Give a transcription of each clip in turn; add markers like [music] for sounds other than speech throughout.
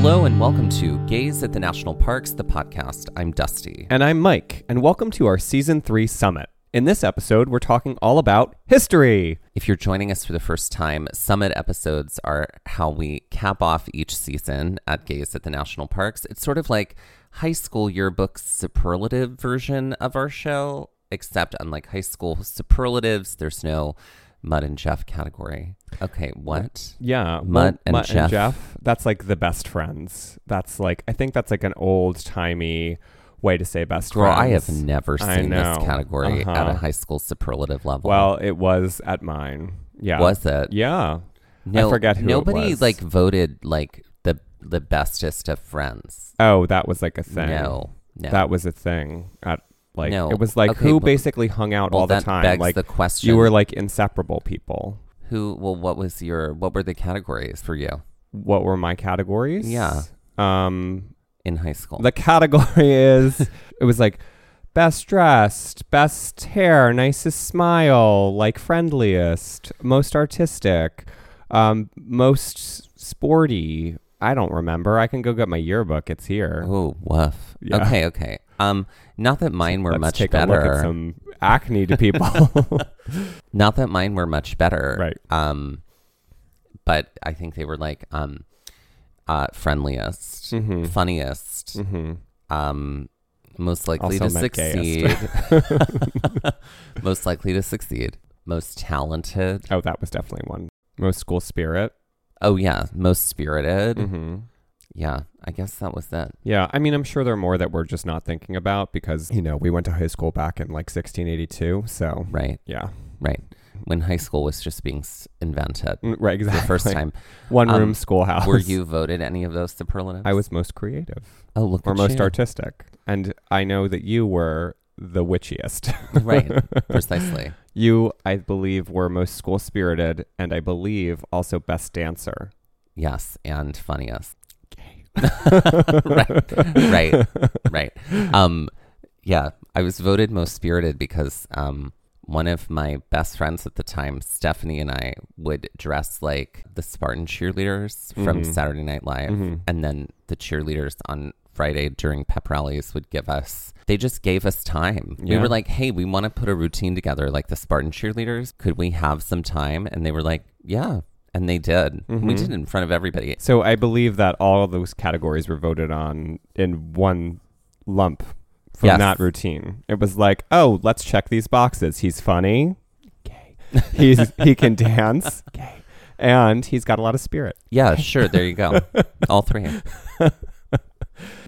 Hello and welcome to Gaze at the National Parks, the podcast. I'm Dusty. And I'm Mike, and welcome to our Season 3 Summit. In this episode, we're talking all about history. If you're joining us for the first time, summit episodes are how we cap off each season at Gaze at the National Parks. It's sort of like high school yearbook superlative version of our show, except unlike high school superlatives, there's no Mutt and Jeff category. Okay, what? Yeah, Mutt and Mutt Jeff. and Jeff. That's like the best friends. That's like I think that's like an old timey way to say best Girl, friends. I have never seen this category at Uh-huh. a high school superlative level. Well, it was at mine. Yeah, was it? Yeah, No, forget who it Nobody like voted like the the bestest of friends. Oh, that was like a thing. No, no. That was a thing at like No. it was like Okay, who but- basically hung out well, all the that time. begs Like the question. you were like inseparable people. who? Well, what was your? What were the categories for you What were my categories? Yeah. Um in high school? the category [laughs] is it was like best dressed, best hair, nicest smile, like friendliest, most artistic, um most sporty. I don't remember. I can go get my yearbook. It's here. oh, woof. Yeah. Okay, okay. Um, not that mine were Let's much take better. a look at some acne to people. [laughs] Not that mine were much better. Right. Um, but I think they were like um, uh, friendliest, hmm funniest, hmm um, most likely Also to succeed. [laughs] [laughs] most likely to succeed. Most talented. Oh, that was definitely one. Most school spirit. Oh yeah, most spirited. hmm Yeah, I guess that was that. Yeah, I mean, I'm sure there are more that we're just not thinking about because you know we went to high school back in like 1682. So Right, yeah, right. When high school was just being s- invented Mm, right, exactly. the first time. [laughs] one room Um, schoolhouse. Were you voted any of those superlatives? I was most creative Oh, look or at most you. artistic, and I know that you were the witchiest. [laughs] right, [laughs] precisely. you, I believe, were most school spirited, and I believe also best dancer. Yes, and funniest. Right, [laughs] right, right. Um, yeah, I was voted most spirited because um, one of my best friends at the time, Stephanie, and I would dress like the Spartan cheerleaders from Mhm. Saturday Night Live, Mhm. and then the cheerleaders on Friday during pep rallies would give us. They just gave us time. We were like, "Hey, we want to put a routine together, like the Spartan cheerleaders. Could we have some time?" And they were like, "Yeah." And they did. We Mhm. did it in front of everybody. So I believe that all of those categories were voted on in one lump from Yes. that routine. It was like, oh, let's check these boxes. He's funny. Gay. [laughs] He's he can [laughs] dance. Gay. And he's got a lot of spirit. Yeah, sure. There you go. [laughs] All three.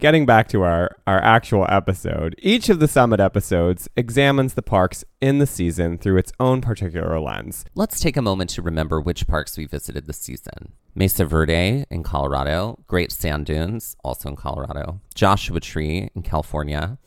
Getting back to our, our actual episode, each of the summit episodes examines the parks in the season through its own particular lens. Let's take a moment to remember which parks we visited this season. Mesa Verde in Colorado, Great Sand Dunes, also in Colorado, Joshua Tree in California,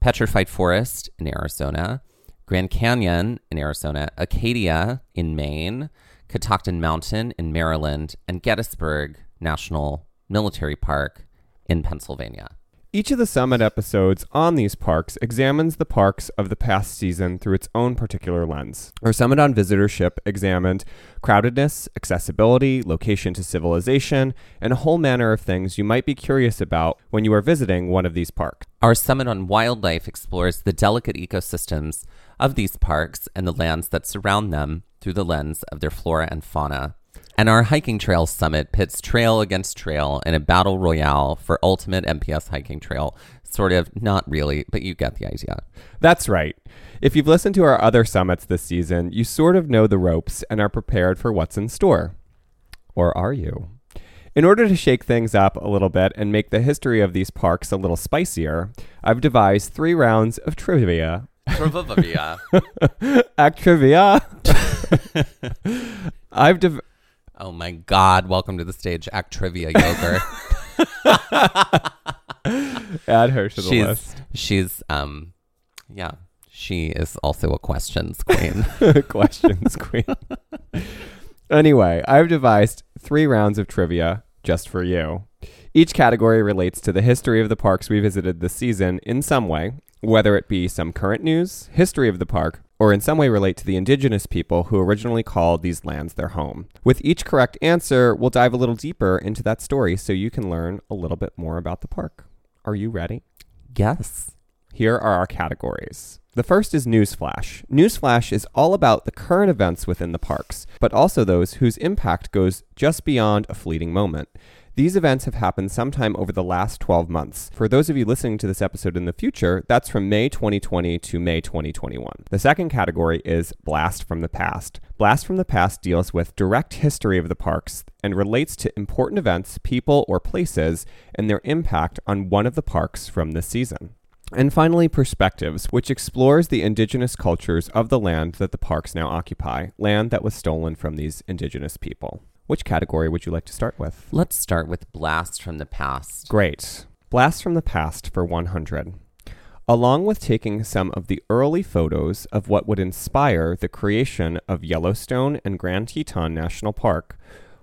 Petrified Forest in Arizona, Grand Canyon in Arizona, Acadia in Maine, Catoctin Mountain in Maryland, and Gettysburg National Military Park in Pennsylvania. Each of the summit episodes on these parks examines the parks of the past season through its own particular lens. Our summit on visitorship examined crowdedness, accessibility, location to civilization, and a whole manner of things you might be curious about when you are visiting one of these parks. Our summit on wildlife explores the delicate ecosystems of these parks and the lands that surround them through the lens of their flora and fauna. And our hiking trail summit pits trail against trail in a battle royale for ultimate NPS hiking trail. Sort of, not really, but you get the idea. That's right. If you've listened to our other summits this season, you sort of know the ropes and are prepared for what's in store. Or are you? In order to shake things up a little bit and make the history of these parks a little spicier, I've devised three rounds of trivia. Trivia. [laughs] Act trivia. [laughs] I've dev- oh my God! Welcome to the stage, Act Trivia Yogurt. [laughs] add her to the she's list. she's um, yeah, she is also a questions [laughs] queen. Questions queen. anyway, I've devised three rounds of trivia just for you. Each category relates to the history of the parks we visited this season in some way, whether it be some current news, history of the park, or in some way relate to the indigenous people who originally called these lands their home. With each correct answer, we'll dive a little deeper into that story so you can learn a little bit more about the park. Are you ready? yes. Here are our categories. The first is Newsflash. Newsflash is all about the current events within the parks, but also those whose impact goes just beyond a fleeting moment. These events have happened sometime over the last 12 months. For those of you listening to this episode in the future, that's from May 2020 to May 2021. The second category is Blast from the Past. Blast from the Past deals with direct history of the parks and relates to important events, people, or places and their impact on one of the parks from this season. And finally, Perspectives, which explores the indigenous cultures of the land that the parks now occupy, land that was stolen from these indigenous people. Which category would you like to start with? Let's start with Blast from the Past. Great. Blast from the Past for 100. Along with taking some of the early photos of what would inspire the creation of Yellowstone and Grand Teton National Park,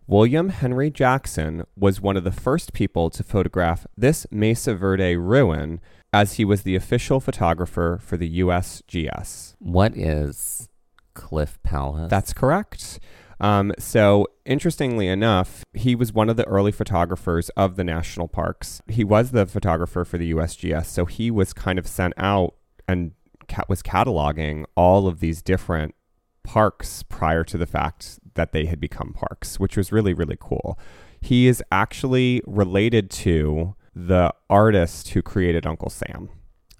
William Henry Jackson was one of the first people to photograph this Mesa Verde ruin as he was the official photographer for the USGS. What is Cliff Palace? That's correct. Um, so, interestingly enough, he was one of the early photographers of the national parks. He was the photographer for the USGS, so he was kind of sent out and ca- was cataloging all of these different parks prior to the fact that they had become parks, which was really, really cool. He is actually related to the artist who created Uncle Sam,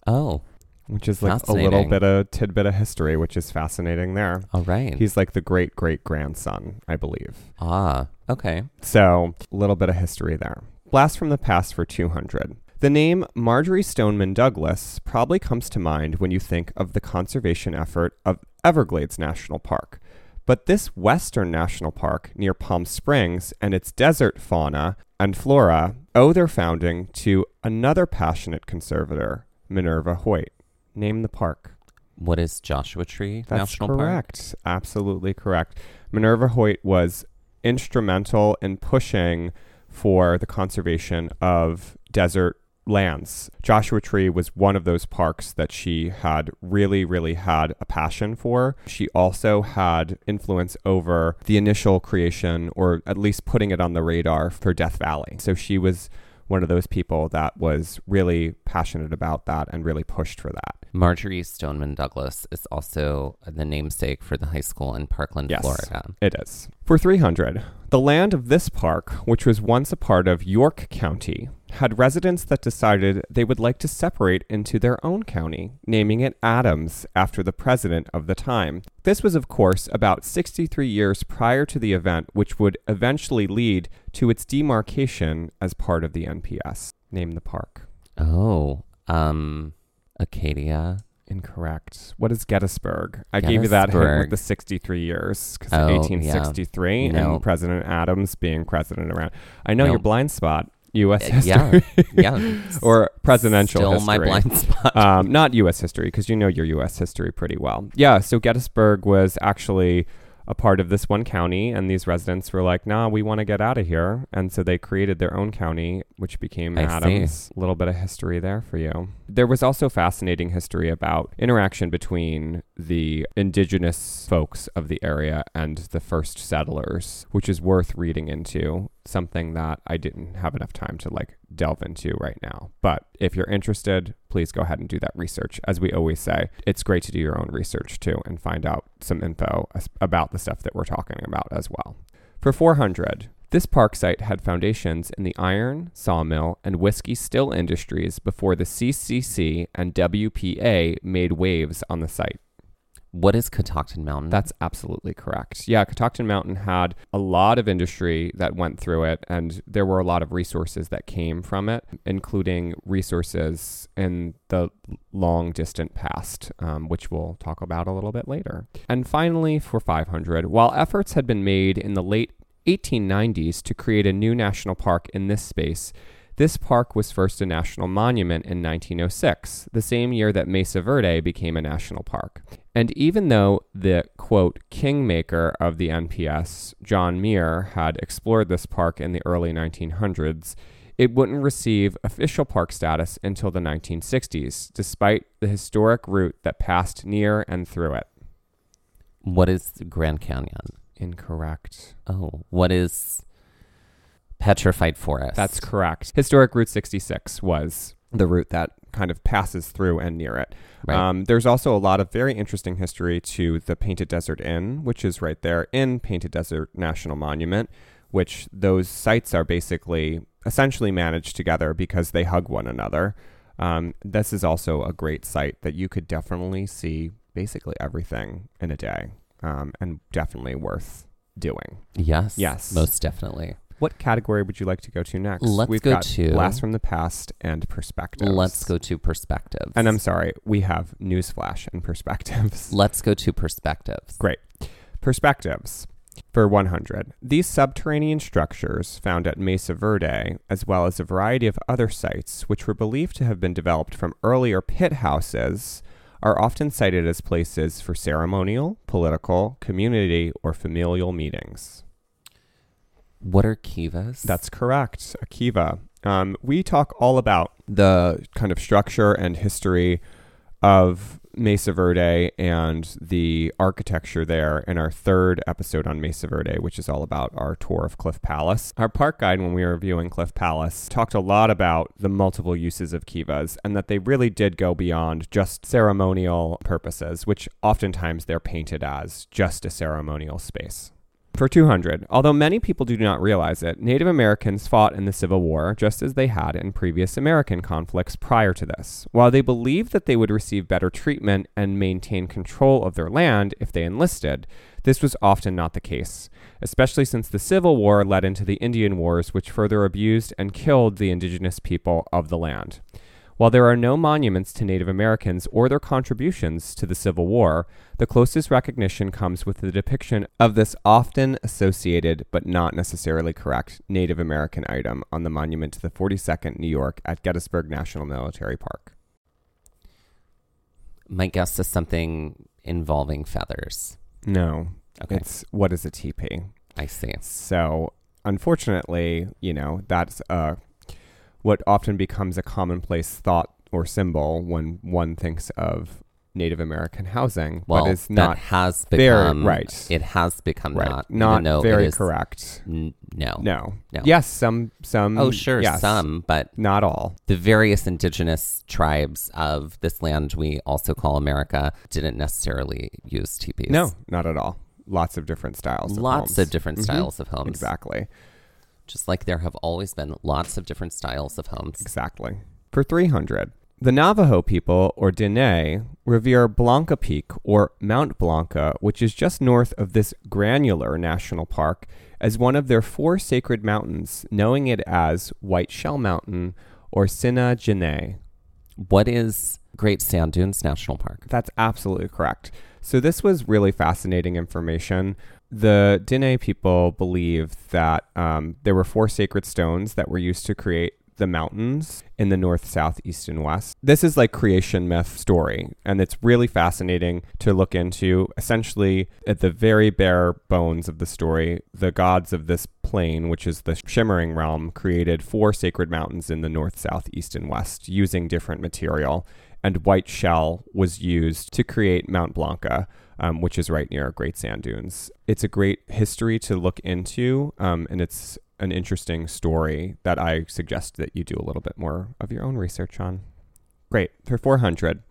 oh, which is like a little bit of tidbit of history, which is fascinating there. all right. He's like the great great grandson, I believe. ah, okay. So, a little bit of history there. Blast from the past for 200. The name Marjory Stoneman Douglas probably comes to mind when you think of the conservation effort of Everglades National Park. But this Western National Park near Palm Springs and its desert fauna and flora owe their founding to another passionate conservator, Minerva Hoyt. Name the park. What is Joshua Tree That's National Park? correct. Absolutely correct. Minerva Hoyt was instrumental in pushing for the conservation of desert lands. Joshua Tree was one of those parks that she had really, really had a passion for. She also had influence over the initial creation, or at least putting it on the radar for Death Valley. So she was one of those people that was really passionate about that and really pushed for that. Marjory Stoneman Douglas is also the namesake for the high school in Parkland, Yes. Florida. It is. For 300, the land of this park, which was once a part of York County, had residents that decided they would like to separate into their own county, naming it Adams after the president of the time. This was, of course, about 63 years prior to the event, which would eventually lead to its demarcation as part of the NPS. Name the park. Oh, um, Acadia. Incorrect. What is Gettysburg? I gave you that hint with Gettysburg. the 63 years because Oh, yeah. 1863 No. and President Adams being president around. I know No. your blind spot, U.S. Uh, history. yeah, [laughs] or presidential history. Still history. my blind spot. um, not U.S. history because you know your U.S. history pretty well. Yeah, so Gettysburg was actually a part of this one county, and these residents were like, "Nah, we want to get out of here," and so they created their own county, which became I. Adams. A little bit of history there for you. There was also fascinating history about interaction between the indigenous folks of the area and the first settlers, which is worth reading into. Something that I didn't have enough time to like delve into right now. But if you're interested, please go ahead and do that research. As we always say, it's great to do your own research too and find out some info about the stuff that we're talking about as well. For 400, this park site had foundations in the iron, sawmill, and whiskey still industries before the CCC and WPA made waves on the site. What is Catoctin Mountain? That's absolutely correct. Yeah, Catoctin Mountain had a lot of industry that went through it, and there were a lot of resources that came from it, including resources in the long distant past, um, which we'll talk about a little bit later. And finally, for 500, while efforts had been made in the late 1890s to create a new national park in this space, this park was first a national monument in 1906, the same year that Mesa Verde became a national park. And even though the quote kingmaker of the NPS, John Muir, had explored this park in the early 1900s, it wouldn't receive official park status until the 1960s, despite the historic route that passed near and through it. what is Grand Canyon? Incorrect. Oh, what is Petrified Forest? That's correct. Historic Route 66 was the route that kind of passes through and near it. Right. Um, there's also a lot of very interesting history to the Painted Desert Inn, which is right there in Painted Desert National Monument, which those sites are basically essentially managed together because they hug one another. Um, this is also a great site that you could definitely see basically everything in a day um, and definitely worth doing. yes. Yes. Most definitely. What category would you like to go to next? Let's We've go got to- Blast from the Past and Perspectives. Let's go to perspectives. And I'm sorry, we have Newsflash and Perspectives. [laughs] Let's go to perspectives. Great. Perspectives. For 100, these subterranean structures found at Mesa Verde, as well as a variety of other sites which were believed to have been developed from earlier pit houses, are often cited as places for ceremonial, political, community, or familial meetings. What are kivas? That's correct, a kiva. Um, we talk all about the kind of structure and history of Mesa Verde and the architecture there in our third episode on Mesa Verde, which is all about our tour of Cliff Palace. Our park guide, when we were viewing Cliff Palace, talked a lot about the multiple uses of kivas and that they really did go beyond just ceremonial purposes, which oftentimes they're painted as just a ceremonial space. For 200, although many people do not realize it, Native Americans fought in the Civil War just as they had in previous American conflicts prior to this. While they believed that they would receive better treatment and maintain control of their land if they enlisted, this was often not the case, especially since the Civil War led into the Indian Wars, which further abused and killed the indigenous people of the land. While there are no monuments to Native Americans or their contributions to the Civil War, the closest recognition comes with the depiction of this often associated but not necessarily correct Native American item on the monument to the 42nd New York at Gettysburg National Military Park. My guess is something involving feathers. No, Okay. it's what is a teepee? I see. So, unfortunately, you know, that's uh, what often becomes a commonplace thought or symbol when one thinks of Native American housing, Well, but it's not that has very- become right. It has become right, not not even though it very correct. N- no. No. No. Yes, some some. Oh, sure, yes, some, but not all. the various indigenous tribes of this land we also call America didn't necessarily use teepees. No, not at all. Lots of different styles. Of Lots homes. of different Mhm. styles of homes. Exactly. Just like there have always been lots of different styles of homes. Exactly. For 300, the Navajo people, or Diné, revere Blanca Peak, or Mount Blanca, which is just north of this granular national park, as one of their four sacred mountains, knowing it as White Shell Mountain or Sisnaajiní. What is Great Sand Dunes National Park? That's absolutely correct. So this was really fascinating information. The Diné people believe that um, there were four sacred stones that were used to create the mountains in the north, south, east, and west. This is like creation myth story, and it's really fascinating to look into. Essentially, at the very bare bones of the story, the gods of this plane, which is the shimmering realm, created four sacred mountains in the north, south, east, and west using different material. And white shell was used to create Mount Blanca, um, which is right near Great Sand Dunes. It's a great history to look into, um, and it's an interesting story that I suggest that you do a little bit more of your own research on. Great. For 400,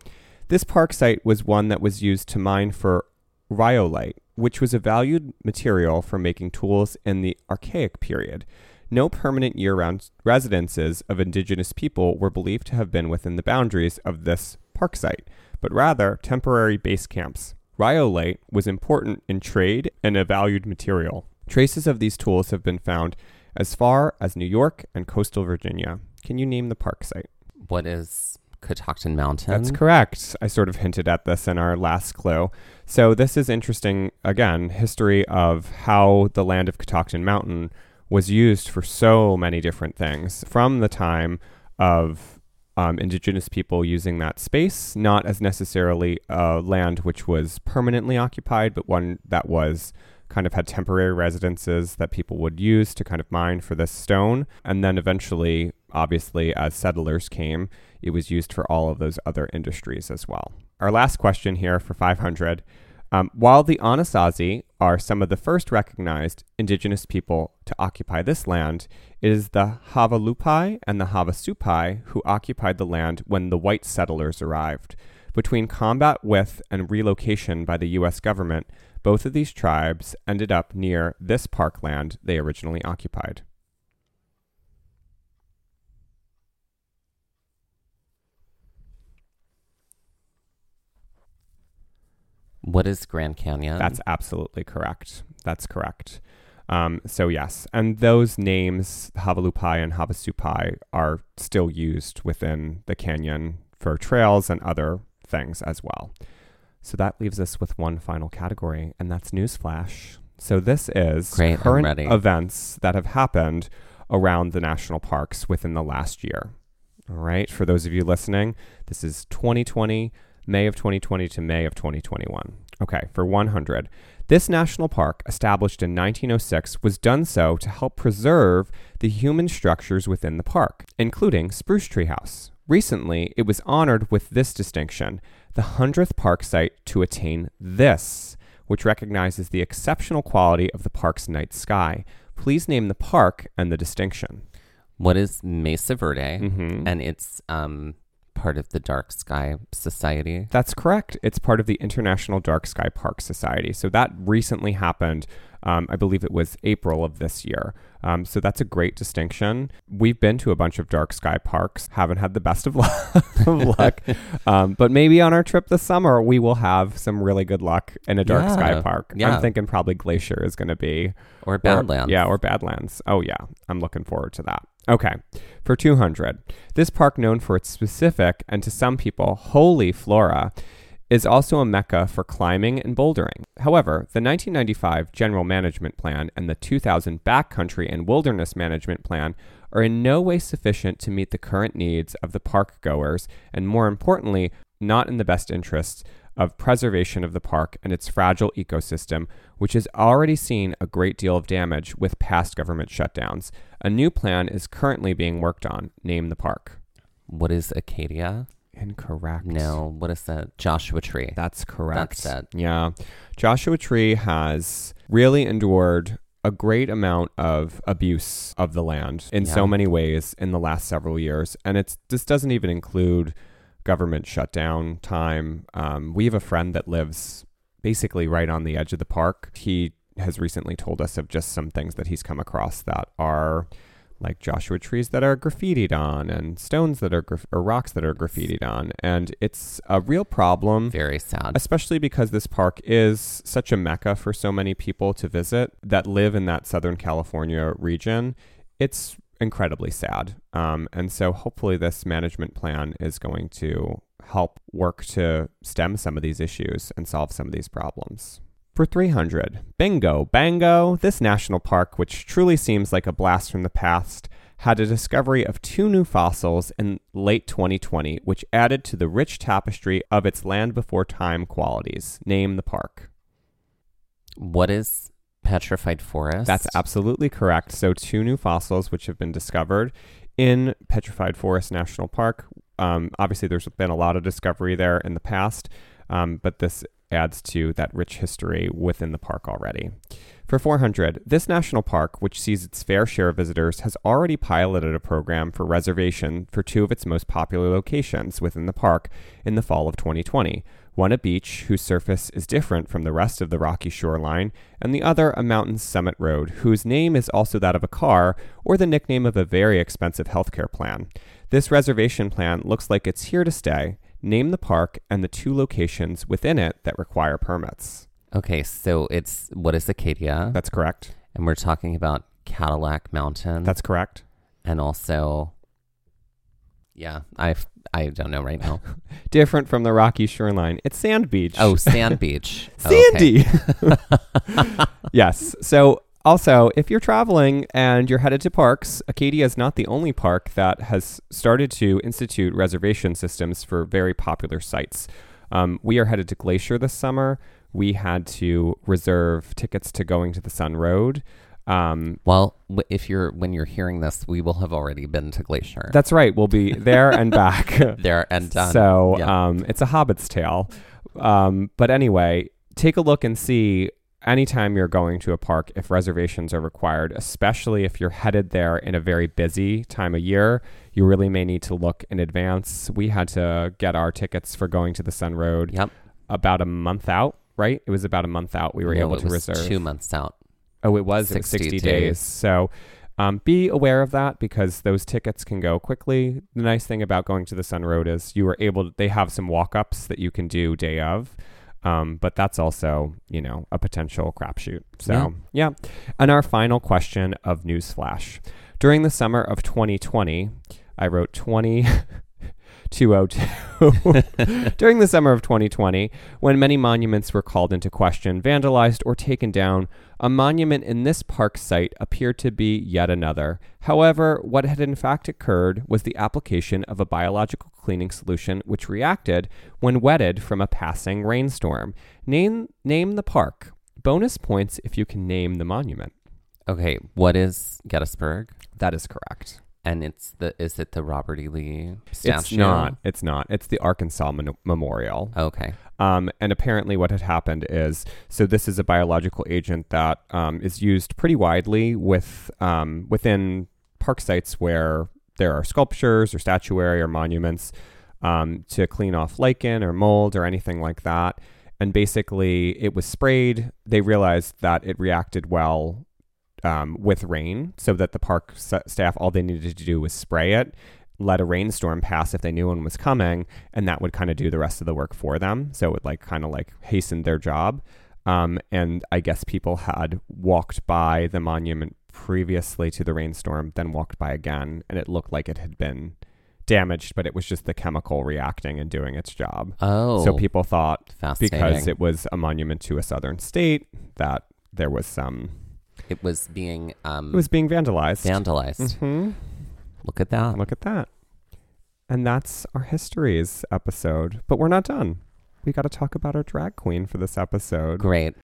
this park site was one that was used to mine for rhyolite, which was a valued material for making tools in the Archaic period. No permanent year round residences of indigenous people were believed to have been within the boundaries of this park site, but rather temporary base camps. Rhyolite was important in trade and a valued material. Traces of these tools have been found as far as New York and coastal Virginia. Can you name the park site? What is Catoctin Mountain? That's correct. I sort of hinted at this in our last clue. So, this is interesting, again, history of how the land of Catoctin Mountain was used for so many different things from the time of um, indigenous people using that space, not as necessarily a land which was permanently occupied, but one that was kind of had temporary residences that people would use to kind of mine for this stone. And then eventually, obviously, as settlers came, it was used for all of those other industries as well. Our last question here for 500. Um, while the Anasazi are some of the first recognized indigenous people to occupy this land, it is the Havalupai and the Havasupai who occupied the land when the white settlers arrived. Between combat with and relocation by the U.S. government, both of these tribes ended up near this parkland they originally occupied. What is Grand Canyon? That's absolutely correct. That's correct. Um, so yes, and those names, Havalupai and Havasupai, are still used within the canyon for trails and other things as well. So that leaves us with one final category, and that's newsflash. So this is Great, current events that have happened around the national parks within the last year. All right, for those of you listening, this is 2020, May of 2020 to May of 2021. Okay, for 100. This national park, established in 1906, was done so to help preserve the human structures within the park, including Spruce Tree House. Recently, it was honored with this distinction, the 100th park site to attain this, which recognizes the exceptional quality of the park's night sky. Please name the park and the distinction. what is Mesa Verde? Mhm. And it's um, part of the Dark Sky Society. That's correct. It's part of the International Dark Sky Park Society. So that recently happened. Um, I believe it was April of this year. Um, so that's a great distinction. We've been to a bunch of dark sky parks, haven't had the best of luck, [laughs] of luck. [laughs] Um, but maybe on our trip this summer, we will have some really good luck in a dark sky park. Yeah. I'm thinking probably Glacier is going to be Or or- Badlands. yeah, or Badlands. Oh, yeah. I'm looking forward to that. Okay. For 200, this park, known for its specific and to some people holy flora, is also a mecca for climbing and bouldering. However, the 1995 General Management Plan and the 2000 Backcountry and Wilderness Management Plan are in no way sufficient to meet the current needs of the park goers, and more importantly, not in the best interests of preservation of the park and its fragile ecosystem, which has already seen a great deal of damage with past government shutdowns. A new plan is currently being worked on. Name the park. What is Acadia? Incorrect. No. What is that? Joshua Tree. That's correct. That's it. Yeah. Joshua Tree has really endured a great amount of abuse of the land in so many ways in the last several years. And it's this doesn't even include government shutdown time. Um, we have a friend that lives basically right on the edge of the park. He has recently told us of just some things that he's come across that are like Joshua trees that are graffitied on and stones that are graf- or rocks that are graffitied on. And it's a real problem Very sad. especially because this park is such a mecca for so many people to visit that live in that Southern California region. It's incredibly sad. Um, and so hopefully this management plan is going to help work to stem some of these issues and solve some of these problems. For 300, bingo, bango, this national park, which truly seems like a blast from the past, had a discovery of two new fossils in late 2020, which added to the rich tapestry of its land before time qualities. Name the park. What is petrified forest? That's absolutely correct. So, two new fossils which have been discovered in Petrified Forest National Park. Um, obviously, there's been a lot of discovery there in the past, um, but this adds to that rich history within the park already. For 400, this national park, which sees its fair share of visitors, has already piloted a program for reservation for two of its most popular locations within the park in the fall of 2020. One a beach whose surface is different from the rest of the rocky shoreline, and the other a mountain summit road whose name is also that of a car or the nickname of a very expensive healthcare plan. This reservation plan looks like it's here to stay. Name the park and the two locations within it that require permits. Okay, so it's what is Acadia? That's correct. and we're talking about Cadillac Mountain. That's correct. and also Yeah, I I don't know right now. [laughs] Different from the rocky shoreline. It's Sand Beach. Oh, [laughs] Sand Beach. Sandy. [laughs] yes. So also, if you're traveling and you're headed to parks, Acadia is not the only park that has started to institute reservation systems for very popular sites. Um, we are headed to Glacier this summer. We had to reserve tickets to going to the Sun Road. Um, Well, if you're when you're hearing this, we will have already been to Glacier. that's right. We'll be there and back. [laughs] there and [laughs] done. So Yeah. um, it's a Hobbit's tale. Um, but anyway, take a look and see anytime you're going to a park if reservations are required, especially if you're headed there in a very busy time of year. You really may need to look in advance. We had to get our tickets for going to the Sun Road Yep. about a month out, right? It was about a month out. We were No, able it to was reserve. two months out. Oh, it was. It was 60 60 days. days. So um, be aware of that because those tickets can go quickly. The nice thing about going to the Sun Road is you are able to, they have some walk ups that you can do day of. Um, but that's also, you know, a potential crapshoot. So, yeah. And our final question of Newsflash. During the summer of 2020, I wrote 20. [laughs] 202. [laughs] During the summer of 2020, when many monuments were called into question, vandalized, or taken down, a monument in this park site appeared to be yet another. However, what had in fact occurred was the application of a biological cleaning solution which reacted when wetted from a passing rainstorm. Name, name the park. Bonus points if you can name the monument. Okay, what is Gettysburg? That is correct. And it's the is it the Robert E. Lee statue? It's not. It's not. It's the Arkansas Mon- Memorial. Okay. Um, and apparently, what had happened is so this is a biological agent that um, is used pretty widely with um, within park sites where there are sculptures or statuary or monuments um, to clean off lichen or mold or anything like that. And basically, it was sprayed. They realized that it reacted well um, with rain, so that the park s- staff all they needed to do was spray it, let a rainstorm pass if they knew one was coming, and that would kind of do the rest of the work for them. So it would like kind of like hasten their job. Um, and I guess people had walked by the monument previously to the rainstorm, then walked by again, and it looked like it had been damaged, but it was just the chemical reacting and doing its job. Oh, So people thought because it was a monument to a southern state that there was some it was being um it was being vandalized. vandalized. hmm Look at that. Look at that. And that's our histories episode. But we're not done. We got to talk about our drag queen for this episode. Great.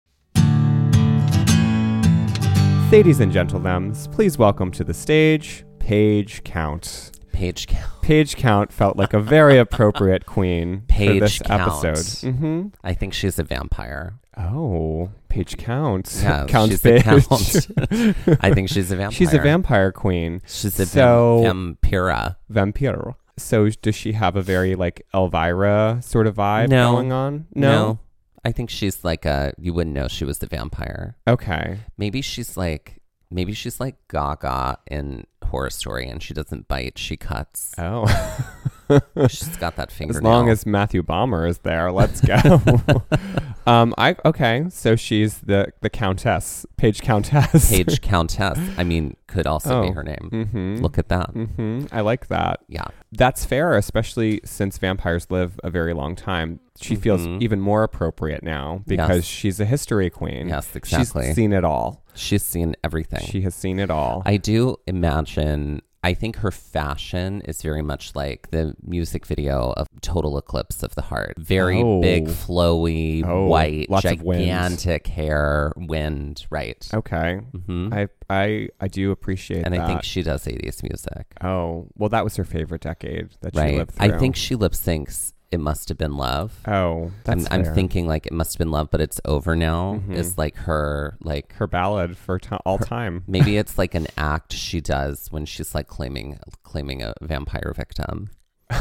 Ladies and gentlemen, please welcome to the stage Page Count. Page count. Paige Count felt like a very appropriate queen for this Count. episode. hmm I think she's a vampire. Oh, Paige counts. Yeah, [laughs] Count she's the Paige. count. [laughs] I think she's a vampire. She's a vampire queen. She's a So- vam- vampira. Vampire. So does she have a very like Elvira sort of vibe No. going on? No? no. I think she's like a. You wouldn't know she was the vampire. Okay. Maybe she's like. Maybe she's like Gaga in Horror Story, and she doesn't bite; she cuts. Oh. [laughs] She's got that finger. [laughs] as long as Matthew Bomer is there, let's go. [laughs] um, I okay. So she's the the countess, Paige Countess. Page Countess. I mean, could also be Oh. her name. Mm-hmm. Look at that. Mm-hmm. I like that. Yeah. That's fair, especially since vampires live a very long time. She feels Mhm. even more appropriate now because Yes. she's a history queen. Yes, exactly. She's seen it all. She's seen everything. She has seen it all. I do imagine I think her fashion is very much like the music video of Total Eclipse of the Heart. Very Oh. big, flowy, Oh, white, lots of wind. gigantic hair, wind, right? Okay. hmm I I I do appreciate that. and that. I think she does 80s music. oh, well, that was her favorite decade that she lived through. I think she lip syncs It Must Have Been Love. Oh, that's I'm, I'm thinking like It Must Have Been Love, but it's over now. Mhm. Is like her, like, her ballad for to all time. maybe [laughs] it's like an act she does when she's like claiming claiming a vampire victim. [laughs]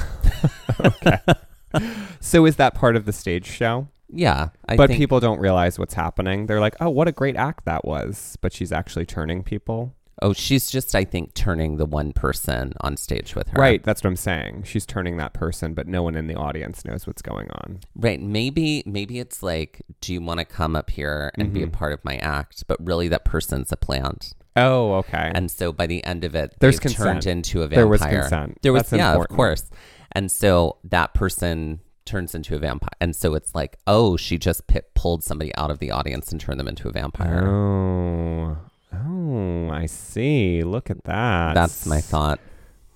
Okay. so is that part of the stage show? Yeah. I but think, people don't realize what's happening. They're like, "Oh, what a great act that was!" But she's actually turning people. Oh, she's just, I think, turning the one person on stage with her. Right. That's what I'm saying. She's turning that person, but no one in the audience knows what's going on. Right. Maybe maybe it's like, do you want to come up here and be a Mhm. part of my act? But really that person's a plant. Oh, okay. And so by the end of it, There's consent. turned into a vampire. There was consent. There was That's yeah, important. of course. And so that person turns into a vampire. And so it's like, oh, she just pulled somebody out of the audience and turned them into a vampire. Oh, oh, I see. Look at that. That's my thought.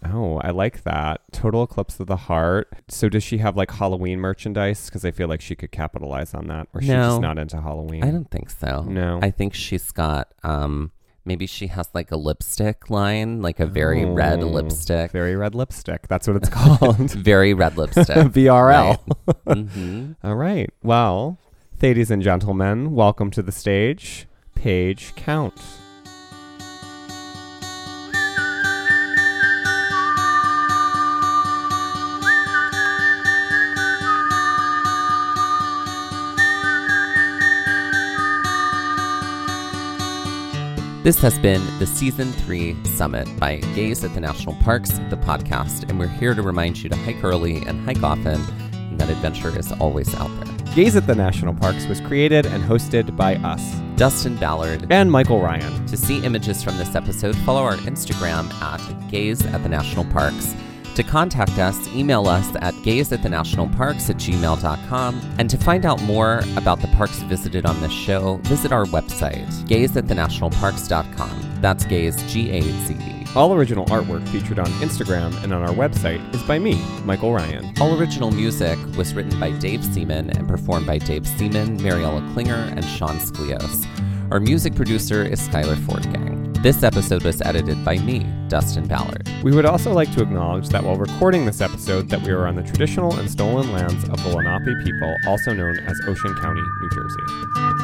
Oh, I like that. Total eclipse of the heart. So does she have like Halloween merchandise? Because I feel like she could capitalize on that. Or she's No. just not into Halloween. I don't think so. No. I think she's got um maybe she has like a lipstick line, like a very red Oh, lipstick. Very red lipstick. That's what it's [laughs] called. [laughs] Very red lipstick. [laughs] VRL. hmm All right. Well, ladies and gentlemen, welcome to the stage. Page count. This has been the season three summit by Gaze at the National Parks, the podcast, and we're here to remind you to hike early and hike often, and that adventure is always out there. Gaze at the National Parks was created and hosted by us Dustin Ballard. and Michael Ryan. To see images from this episode, follow our Instagram at Gaze at the National Parks. To contact us, email us at gaze at the national parks at gmail.com. And to find out more about the parks visited on this show, visit our website, gazeatthenationalparks.com. That's gaze, G A Z E. All original artwork featured on Instagram and on our website is by me, Michael Ryan. All original music was written by Dave Seaman and performed by Dave Seaman, Mariella Klinger, and Sean Sklios. Our music producer is Skylar Fordgang. This episode was edited by me, Dustin Ballard. We would also like to acknowledge that while recording this episode that we are on the traditional and stolen lands of the Lenape people, also known as Ocean County, New Jersey.